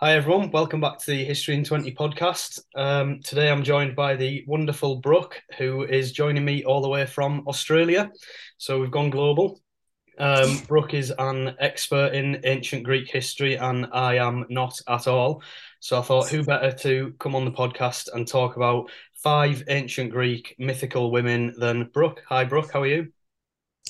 Hi, everyone. Welcome back to the History in 20 podcast. Um, today I'm joined by the wonderful Brooke, who is joining me all the way from Australia. So we've gone global. Um, Brooke is an expert in ancient Greek history, and I am not at all. So I thought, who better to come on the podcast and talk about five ancient Greek mythical women than Brooke? Hi, Brooke. How are you?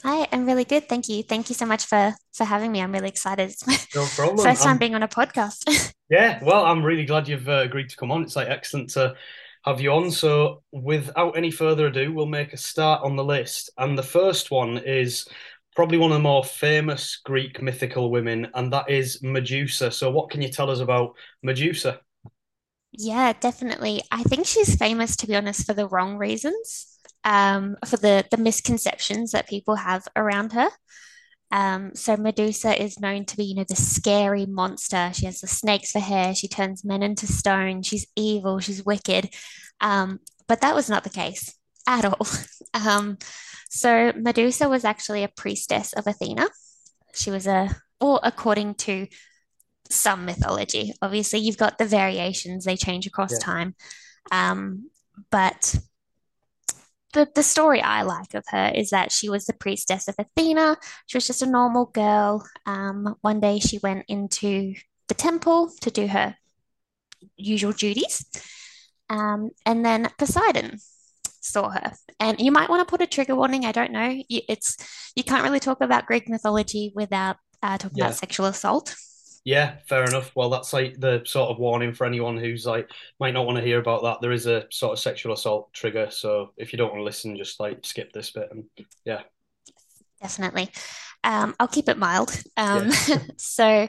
Hi, I'm really good. Thank you. Thank you so much for for having me. I'm really excited. It's my No problem. first time Um, being on a podcast. yeah, well, I'm really glad you've uh, agreed to come on. It's like excellent to have you on. So, without any further ado, we'll make a start on the list. And the first one is probably one of the more famous Greek mythical women, and that is Medusa. So, what can you tell us about Medusa? Yeah, definitely. I think she's famous, to be honest, for the wrong reasons. Um, for the the misconceptions that people have around her. Um, so Medusa is known to be, you know, the scary monster. She has the snakes for hair. She turns men into stone. She's evil. She's wicked. Um, but that was not the case at all. Um, so Medusa was actually a priestess of Athena. She was a, or according to some mythology, obviously you've got the variations, they change across Yeah. time. Um, but the, the story I like of her is that she was the priestess of Athena. She was just a normal girl. Um, one day she went into the temple to do her usual duties. Um, and then Poseidon saw her. And you might want to put a trigger warning. I don't know. You, it's you can't really talk about Greek mythology without uh, talking about sexual assault. Yeah, fair enough. Well, that's like the sort of warning for anyone who's like might not want to hear about that. There is a sort of sexual assault trigger, so if you don't want to listen, just like skip this bit and yeah, Definitely. Um, I'll keep it mild. yeah, Um, so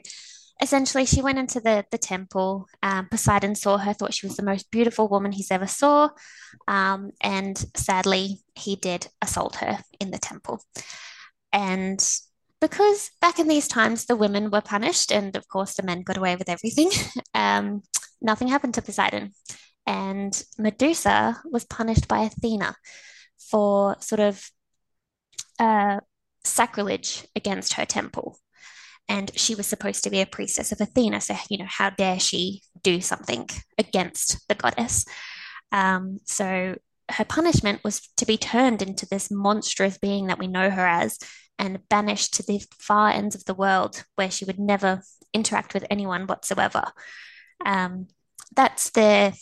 essentially, she went into the the temple. Um, Poseidon saw her, thought she was the most beautiful woman he's ever saw, um, and sadly, he did assault her in the temple. And because back in these times the women were punished, and of course the men got away with everything, um, nothing happened to Poseidon. And Medusa was punished by Athena for sort of uh, sacrilege against her temple. And she was supposed to be a priestess of Athena. So, you know, how dare she do something against the goddess? Um, so, her punishment was to be turned into this monstrous being that we know her as and banished to the far ends of the world where she would never interact with anyone whatsoever. Um, that's the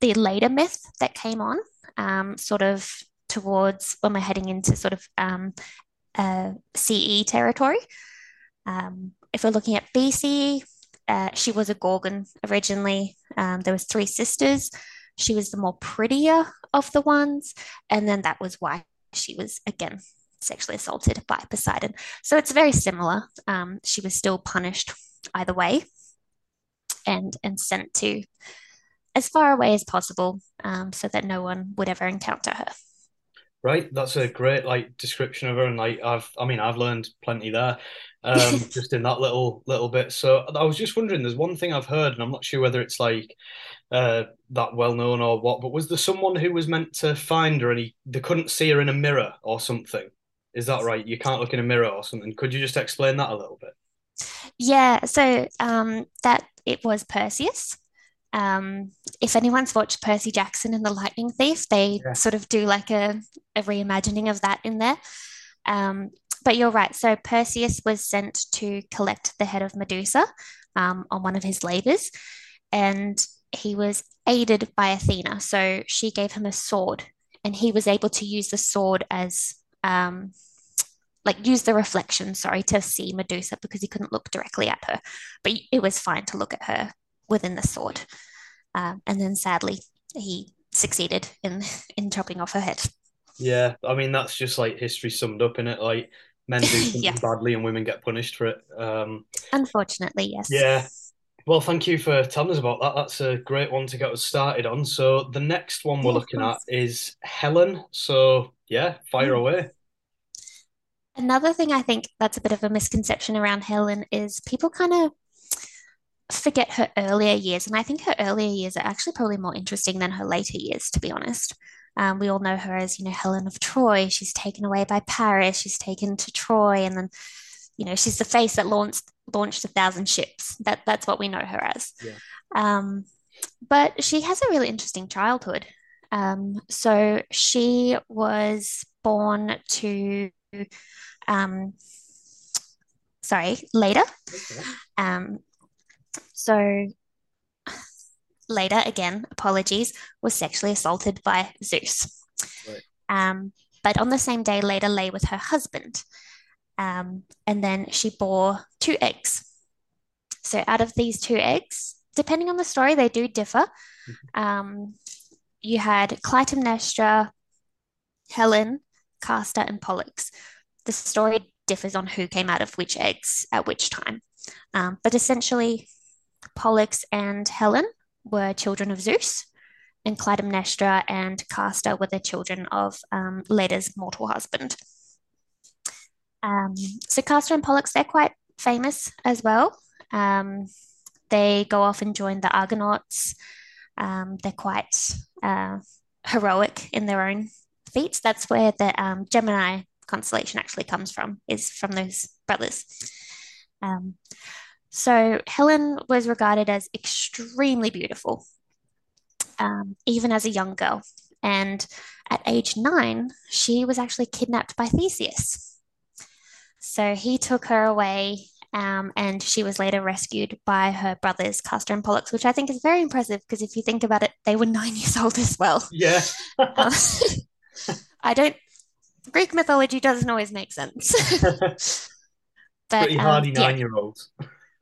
the later myth that came on, um, sort of towards when we're heading into sort of um, uh, CE territory. Um, if we're looking at BC, uh, she was a Gorgon originally. Um, there was three sisters. She was the more prettier of the ones, and then that was why she was again sexually assaulted by Poseidon. So it's very similar. Um, she was still punished either way, and and sent to as far away as possible, um, so that no one would ever encounter her. right. That's a great like description of her, and like I've, I mean, I've learned plenty there, um, just in that little little bit. So I was just wondering, there's one thing I've heard, and I'm not sure whether it's like uh that well known or what, but was there someone who was meant to find her and he they couldn't see her in a mirror or something? Is that right? You can't look in a mirror or something. Could you just explain that a little bit? Yeah, so um, that it was Perseus. Um, if anyone's watched Percy Jackson and the Lightning Thief, they Yeah. sort of do like a, a reimagining of that in there. Um, but you're right. So Perseus was sent to collect the head of Medusa um, on one of his labors, and he was aided by Athena. So she gave him a sword, and he was able to use the sword as um, like use the reflection, sorry, to see Medusa because he couldn't look directly at her. But it was fine to look at her within the sword. Um, and then sadly, he succeeded in in chopping off her head. Yeah, I mean that's just like history summed up in it. Like men do Yeah, something badly and women get punished for it. Um, unfortunately, yes. yeah. Well, thank you for telling us about that. That's a great one to get us started on. So the next one we're Yeah, looking at is Helen. So yeah, fire Mm. away. Another thing I think that's a bit of a misconception around Helen is people kind of forget her earlier years. And I think her earlier years are actually probably more interesting than her later years, to be honest. Um, we all know her as, you know, Helen of Troy. She's taken away by Paris. She's taken to Troy, and then, you know, she's the face that launched launched a thousand ships. That that's what we know her as. Yeah. Um, but she has a really interesting childhood. Um, so she was born to, um, sorry, Leda. Okay. Um, so Leda, again, apologies, was sexually assaulted by Zeus. Right. Um, but on the same day, Leda lay with her husband. Um, and then she bore two eggs. So out of these two eggs, depending on the story, they do differ. Um, you had Clytemnestra, Helen, Castor, and Pollux. The story differs on who came out of which eggs at which time. Um, but essentially, Pollux and Helen were children of Zeus, and Clytemnestra and Castor were the children of um, mortal husband. Um, so Castor and Pollux, they're quite famous as well. Um, they go off and join the Argonauts. Um, they're quite uh, heroic in their own That's where the um, Gemini constellation actually comes from, is from those brothers. Um, so Helen was regarded as extremely beautiful, um, even as a young girl. And at age nine, she was actually kidnapped by Theseus. So he took her away, um, and she was later rescued by her brothers, Castor and Pollux, which I think is very impressive because if you think about it, they were nine years old as well. Yeah. Um, I don't, Greek mythology doesn't always make sense. but Pretty um, hardy yeah, nine year olds.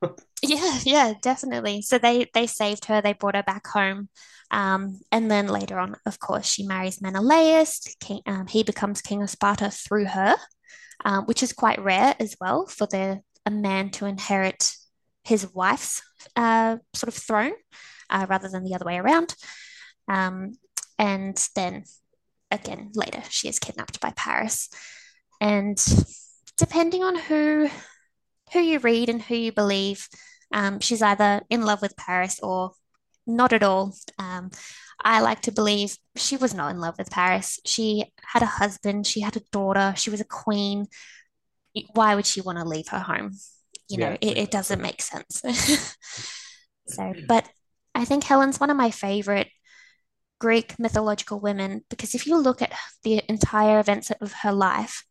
yeah, yeah, definitely. So they they saved her, they brought her back home. Um, and then later on, of course, she marries Menelaus. King, um, he becomes king of Sparta through her, um, which is quite rare as well for the a man to inherit his wife's uh, sort of throne uh, rather than the other way around. Um, and then again, later, she is kidnapped by Paris. And depending on who who you read and who you believe, um, she's either in love with Paris or not at all. Um, I like to believe she was not in love with Paris. She had a husband, she had a daughter, she was a queen. Why would she want to leave her home? You know, Yeah, it, it doesn't make sense. so, but I think Helen's one of my favorite Greek mythological women because if you look at the entire events of her life,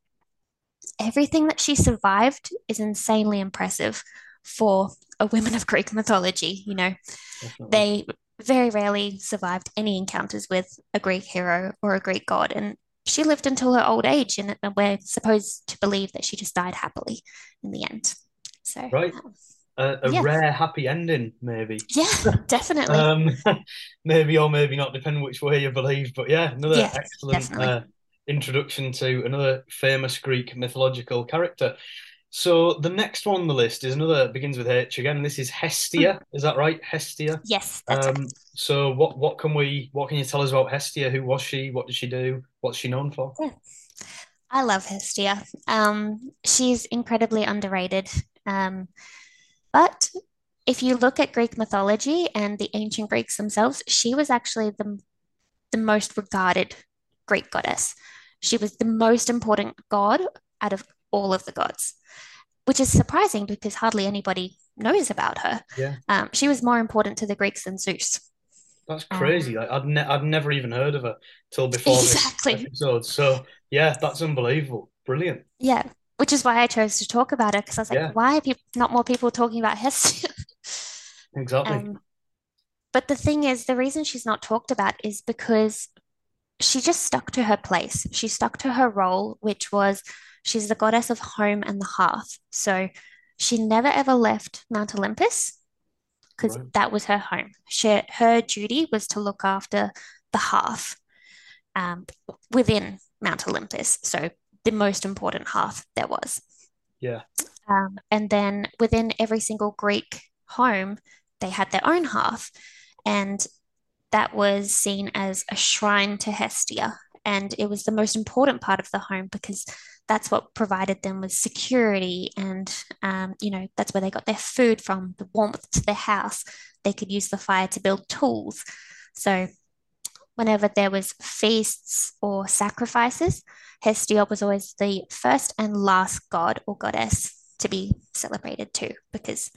everything that she survived is insanely impressive for a woman of Greek mythology. You know, Definitely. they very rarely survived any encounters with a Greek hero or a Greek god. And she lived until her old age, and we're supposed to believe that she just died happily in the end. So, Right. um, A, a Yeah. rare happy ending, maybe. yeah, definitely. Um, maybe or maybe not, depending which way you believe. But yeah, another Yes, excellent uh, introduction to another famous Greek mythological character. So the next one on the list is another begins with H again. This is Hestia. Is that right? Hestia. yes. Um, so what what can we what can you tell us about Hestia? Who was she? What did she do? What's she known for? I love Hestia. Um, she's incredibly underrated. Um, but if you look at Greek mythology and the ancient Greeks themselves, she was actually the, the most regarded Greek goddess. She was the most important god out of all of the gods, which is surprising because hardly anybody knows about her. Yeah. Um, she was more important to the Greeks than Zeus. That's Um, crazy. Like, I'd ne I'd never even heard of her till before this episode. So yeah, that's unbelievable. Brilliant. Yeah, which is why I chose to talk about her because I was like, Yeah. why are people, not more people talking about Hestia? Exactly. Um, but the thing is, the reason she's not talked about is because she just stuck to her place. She stuck to her role, which was she's the goddess of home and the hearth. So she never ever left Mount Olympus because Right. that was her home. She, her duty was to look after the hearth um, within Mount Olympus. So the most important hearth there was. Yeah. Um, and then within every single Greek home, they had their own hearth. And that was seen as a shrine to Hestia. And it was the most important part of the home because that's what provided them with security. And, um, you know, that's where they got their food from, the warmth to their house. They could use the fire to build tools. So whenever there was feasts or sacrifices, Hestia was always the first and last god or goddess to be celebrated too because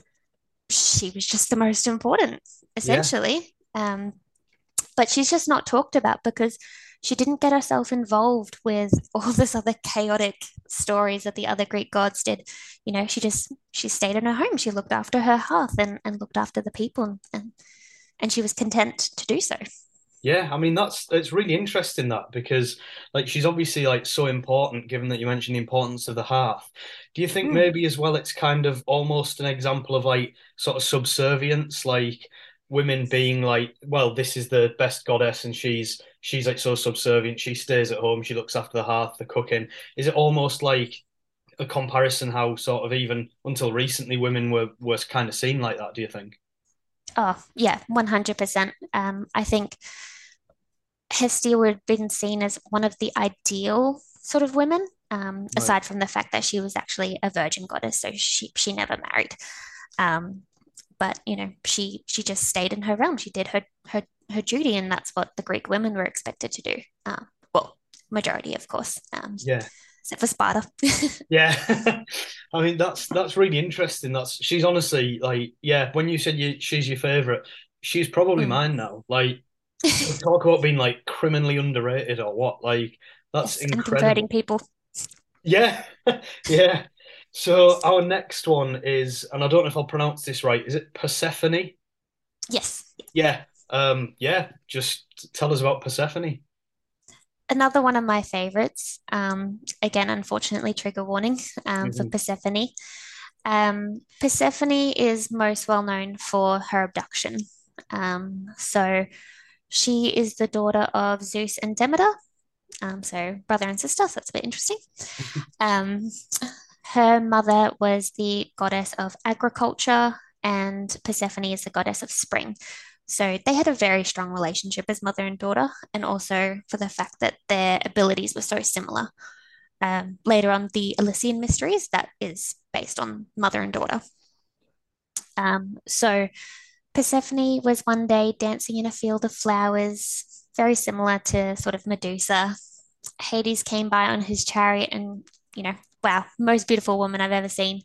she was just the most important, essentially. Yeah. Um, but she's just not talked about because she didn't get herself involved with all this other chaotic stories that the other Greek gods did. You know, she just she stayed in her home. She looked after her hearth and, and looked after the people and and she was content to do so. Yeah, I mean that's it's really interesting that because like she's obviously like so important given that you mentioned the importance of the hearth. Do you think mm. maybe as well it's kind of almost an example of like sort of subservience like women being like well this is the best goddess and she's she's like so subservient she stays at home she looks after the hearth the cooking is it almost like a comparison how sort of even until recently women were was kind of seen like that do you think oh yeah 100% um i think hestia would have been seen as one of the ideal sort of women um, right. aside from the fact that she was actually a virgin goddess so she she never married. Um, but you know she she just stayed in her realm. She did her her her duty and that's what the greek women were expected to do. Uh, well majority of course. Um, yeah except for sparta yeah i mean that's that's really interesting that's she's honestly like yeah when you said you, she's your favorite she's probably mm. mine now like talk about being like criminally underrated or what like that's yes, incredible converting people yeah yeah so our next one is, and I don't know if I'll pronounce this right. Is it Persephone? Yes. Yeah. Um. Yeah. Just tell us about Persephone. Another one of my favorites. Um. Again, unfortunately, trigger warning. Um. Mm-hmm. For Persephone. Um. Persephone is most well known for her abduction. Um. So, she is the daughter of Zeus and Demeter. Um. So brother and sister. So that's a bit interesting. um her mother was the goddess of agriculture, and Persephone is the goddess of spring. So they had a very strong relationship as mother and daughter, and also for the fact that their abilities were so similar. Um, later on, the Elysian Mysteries, that is based on mother and daughter. Um, so Persephone was one day dancing in a field of flowers, very similar to sort of Medusa. Hades came by on his chariot and, you know, wow, most beautiful woman I've ever seen.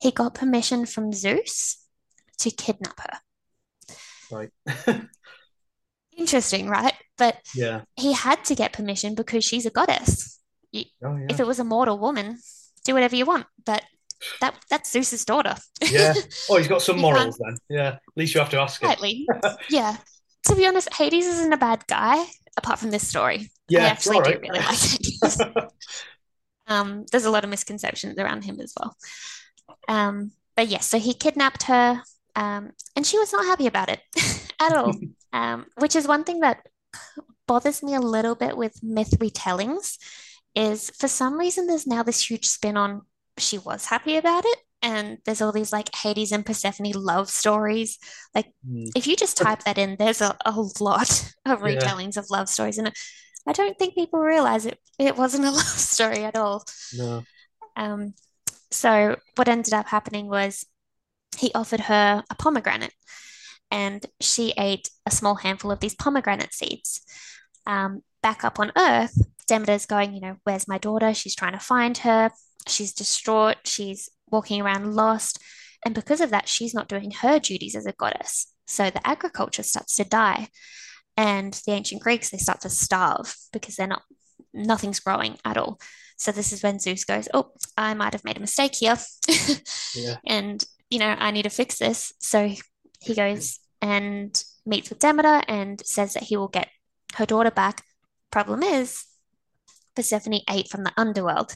He got permission from Zeus to kidnap her. Interesting, right? But yeah, he had to get permission because she's a goddess. You, oh, yeah. If it was a mortal woman, do whatever you want. But that that's Zeus's daughter. yeah. Oh, he's got some morals then. Yeah. At least you have to ask slightly. him. yeah. To be honest, Hades isn't a bad guy, apart from this story. Yeah, I actually right. do really like Hades. Um, there's a lot of misconceptions around him as well. Um, but yes, so he kidnapped her, um, and she was not happy about it at all, um, which is one thing that bothers me a little bit with myth retellings. Is for some reason there's now this huge spin on she was happy about it, and there's all these like Hades and Persephone love stories. Like, mm. if you just type that in, there's a, a lot of retellings yeah. of love stories, and I don't think people realize it. It wasn't a love story at all. No. Um, so what ended up happening was he offered her a pomegranate, and she ate a small handful of these pomegranate seeds. Um, back up on Earth, Demeter's going, you know, where's my daughter? She's trying to find her. She's distraught. She's walking around lost. And because of that, she's not doing her duties as a goddess. So the agriculture starts to die and the ancient Greeks they start to starve because they're not nothing's growing at all. So this is when Zeus goes, "Oh, I might have made a mistake here, yeah. and you know I need to fix this." So he goes and meets with Demeter and says that he will get her daughter back. Problem is, Persephone ate from the underworld,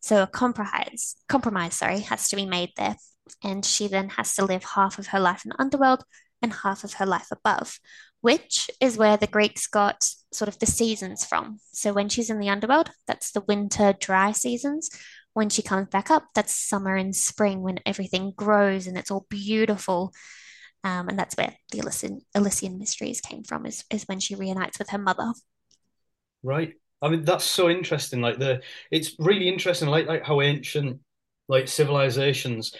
so a compromise compromise sorry has to be made there, and she then has to live half of her life in the underworld and half of her life above, which is where the Greeks got sort of the seasons from. So when she's in the underworld, that's the winter dry seasons. When she comes back up, that's summer and spring when everything grows and it's all beautiful. Um, and that's where the Elysian, Elysian mysteries came from, is, is when she reunites with her mother. Right. I mean, that's so interesting. Like the, it's really interesting, like like how ancient like civilizations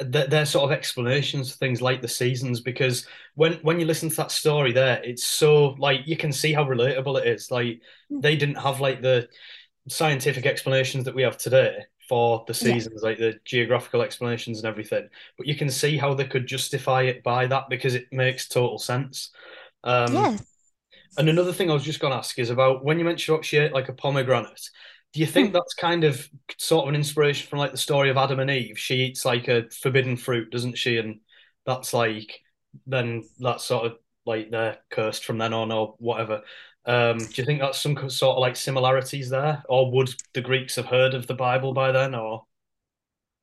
their sort of explanations for things like the seasons because when when you listen to that story there it's so like you can see how relatable it is like hmm. they didn't have like the scientific explanations that we have today for the Yeah. seasons, like the geographical explanations and everything. But you can see how they could justify it by that because it makes total sense. Um, Yeah. and another thing I was just going to ask is about when you mentioned about she ate like a pomegranate. Do you think Hmm. that's kind of sort of an inspiration from like the story of Adam and Eve? She eats like a forbidden fruit, doesn't she? And that's like then that's sort of like they're cursed from then on or whatever. Um, do you think that's some sort of like similarities there, or would the Greeks have heard of the Bible by then? Or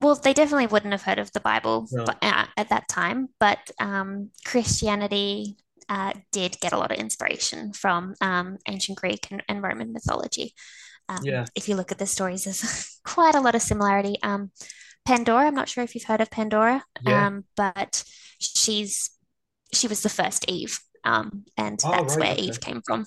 Well, they definitely wouldn't have heard of the Bible no? but, uh, at that time, but um, Christianity uh, did get a lot of inspiration from um, ancient Greek and, and Roman mythology. Um, Yeah, if you look at the stories, there's quite a lot of similarity. Um, Pandora, I'm not sure if you've heard of Pandora, yeah. um, but she's she was the first Eve, um, and Oh, that's right, where okay. Eve came from.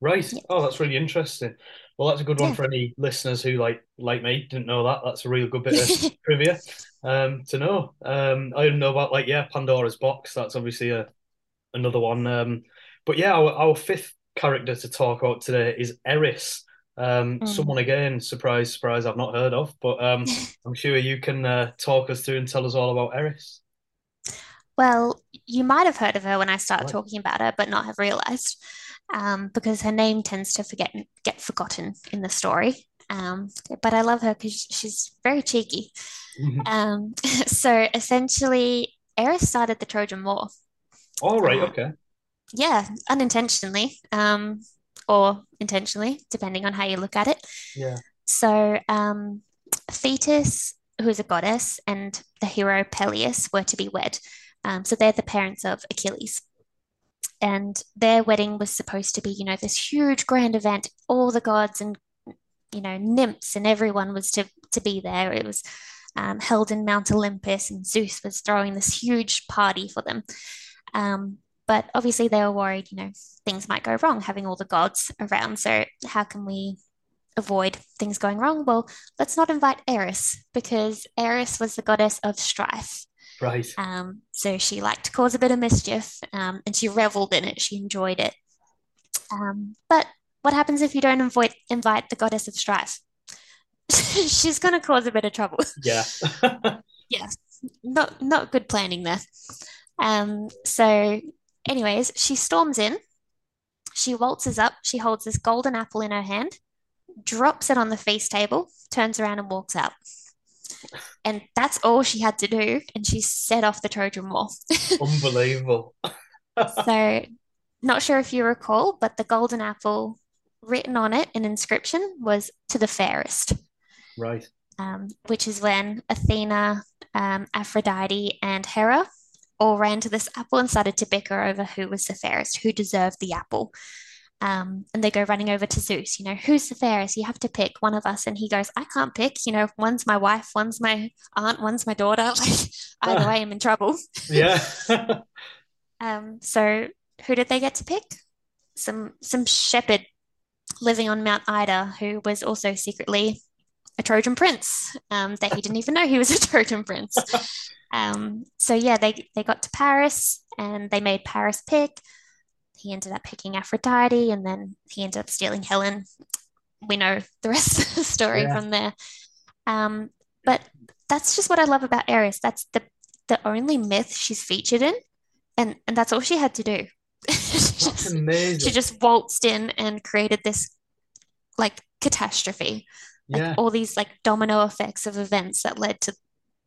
Right. Yeah, Oh, that's really interesting. Well, that's a good one yeah. for any listeners who like like me didn't know that. That's a real good bit of trivia um to know. Um I didn't know about like yeah, Pandora's box. That's obviously a another one. Um but yeah, our, our fifth character to talk about today is Eris. Um Mm. someone again, surprise, surprise, I've not heard of, but um I'm sure you can uh, talk us through and tell us all about Eris. Well, you might have heard of her when I start Right. talking about her, but not have realized, um, because her name tends to forget get forgotten in the story. Um, but I love her because she's very cheeky. Um, so essentially, Eris started the Trojan War. All right, Uh, okay. yeah, unintentionally, um, or intentionally, depending on how you look at it. Yeah. So, um, Thetis, who is a goddess, and the hero Peleus were to be wed. Um, so they're the parents of Achilles. And their wedding was supposed to be, you know, this huge grand event. All the gods and, you know, nymphs and everyone was to to be there. It was um, held in Mount Olympus, and Zeus was throwing this huge party for them. Um, but obviously, they were worried, you know, things might go wrong having all the gods around. So, how can we avoid things going wrong? Well, let's not invite Eris because Eris was the goddess of strife. Right. Um, so she liked to cause a bit of mischief, um, and she reveled in it. She enjoyed it. Um, but what happens if you don't invite invite the goddess of strife? She's going to cause a bit of trouble. Yeah. Yeah, not not good planning there. Um, so, anyways, she storms in. She waltzes up. She holds this golden apple in her hand, drops it on the feast table, turns around and walks out. And that's all she had to do, and she set off the Trojan War. Unbelievable. So, not sure if you recall, but the golden apple written on it, an inscription, was to the fairest, Right. um, which is when Athena, um, Aphrodite, and Hera all ran to this apple and started to bicker over who was the fairest, who deserved the apple. Um, and they go running over to Zeus, you know, who's the fairest? You have to pick one of us. And he goes, I can't pick, you know, one's my wife, one's my aunt, one's my daughter. Like, either way, I'm in trouble. Yeah. Um, so who did they get to pick? Some some shepherd living on Mount Ida who was also secretly a Trojan prince, um, that he didn't even know he was a Trojan prince. Um, so yeah, they they got to Paris and they made Paris pick. He ended up picking Aphrodite, and then he ended up stealing Helen. We know the rest of the story Yeah. from there. Um, but that's just what I love about Eris. That's the the only myth she's featured in, and and that's all she had to do. She just she just waltzed in and created this like catastrophe, like Yeah. all these like domino effects of events that led to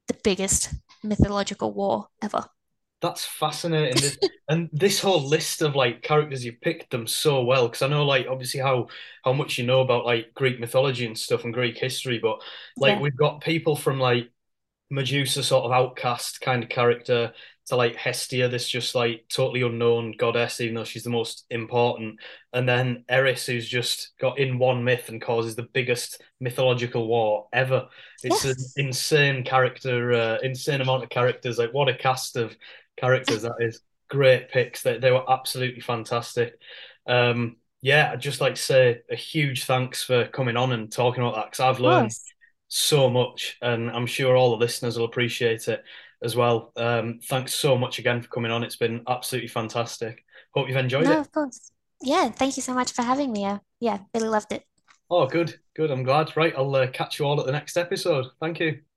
the biggest mythological war ever. That's fascinating. And this whole list of like characters you've picked them so well because I know like obviously how how much you know about like Greek mythology and stuff and Greek history, but like Yeah. we've got people from like Medusa sort of outcast kind of character to like Hestia, this just like totally unknown goddess, even though she's the most important. And then Eris, who's just got in one myth and causes the biggest mythological war ever. It's an insane character, uh, insane amount of characters. Like what a cast of characters that is. Great picks. They they were absolutely fantastic. Um, yeah, I'd just like to say a huge thanks for coming on and talking about that because I've learned so much, and I'm sure all the listeners will appreciate it as well. Um, thanks so much again for coming on. It's been absolutely fantastic. Hope you've enjoyed No, it. of course. Yeah, thank you so much for having me. Uh, yeah, really loved it. Oh, good, good. I'm glad. Right, I'll uh, catch you all at the next episode. Thank you.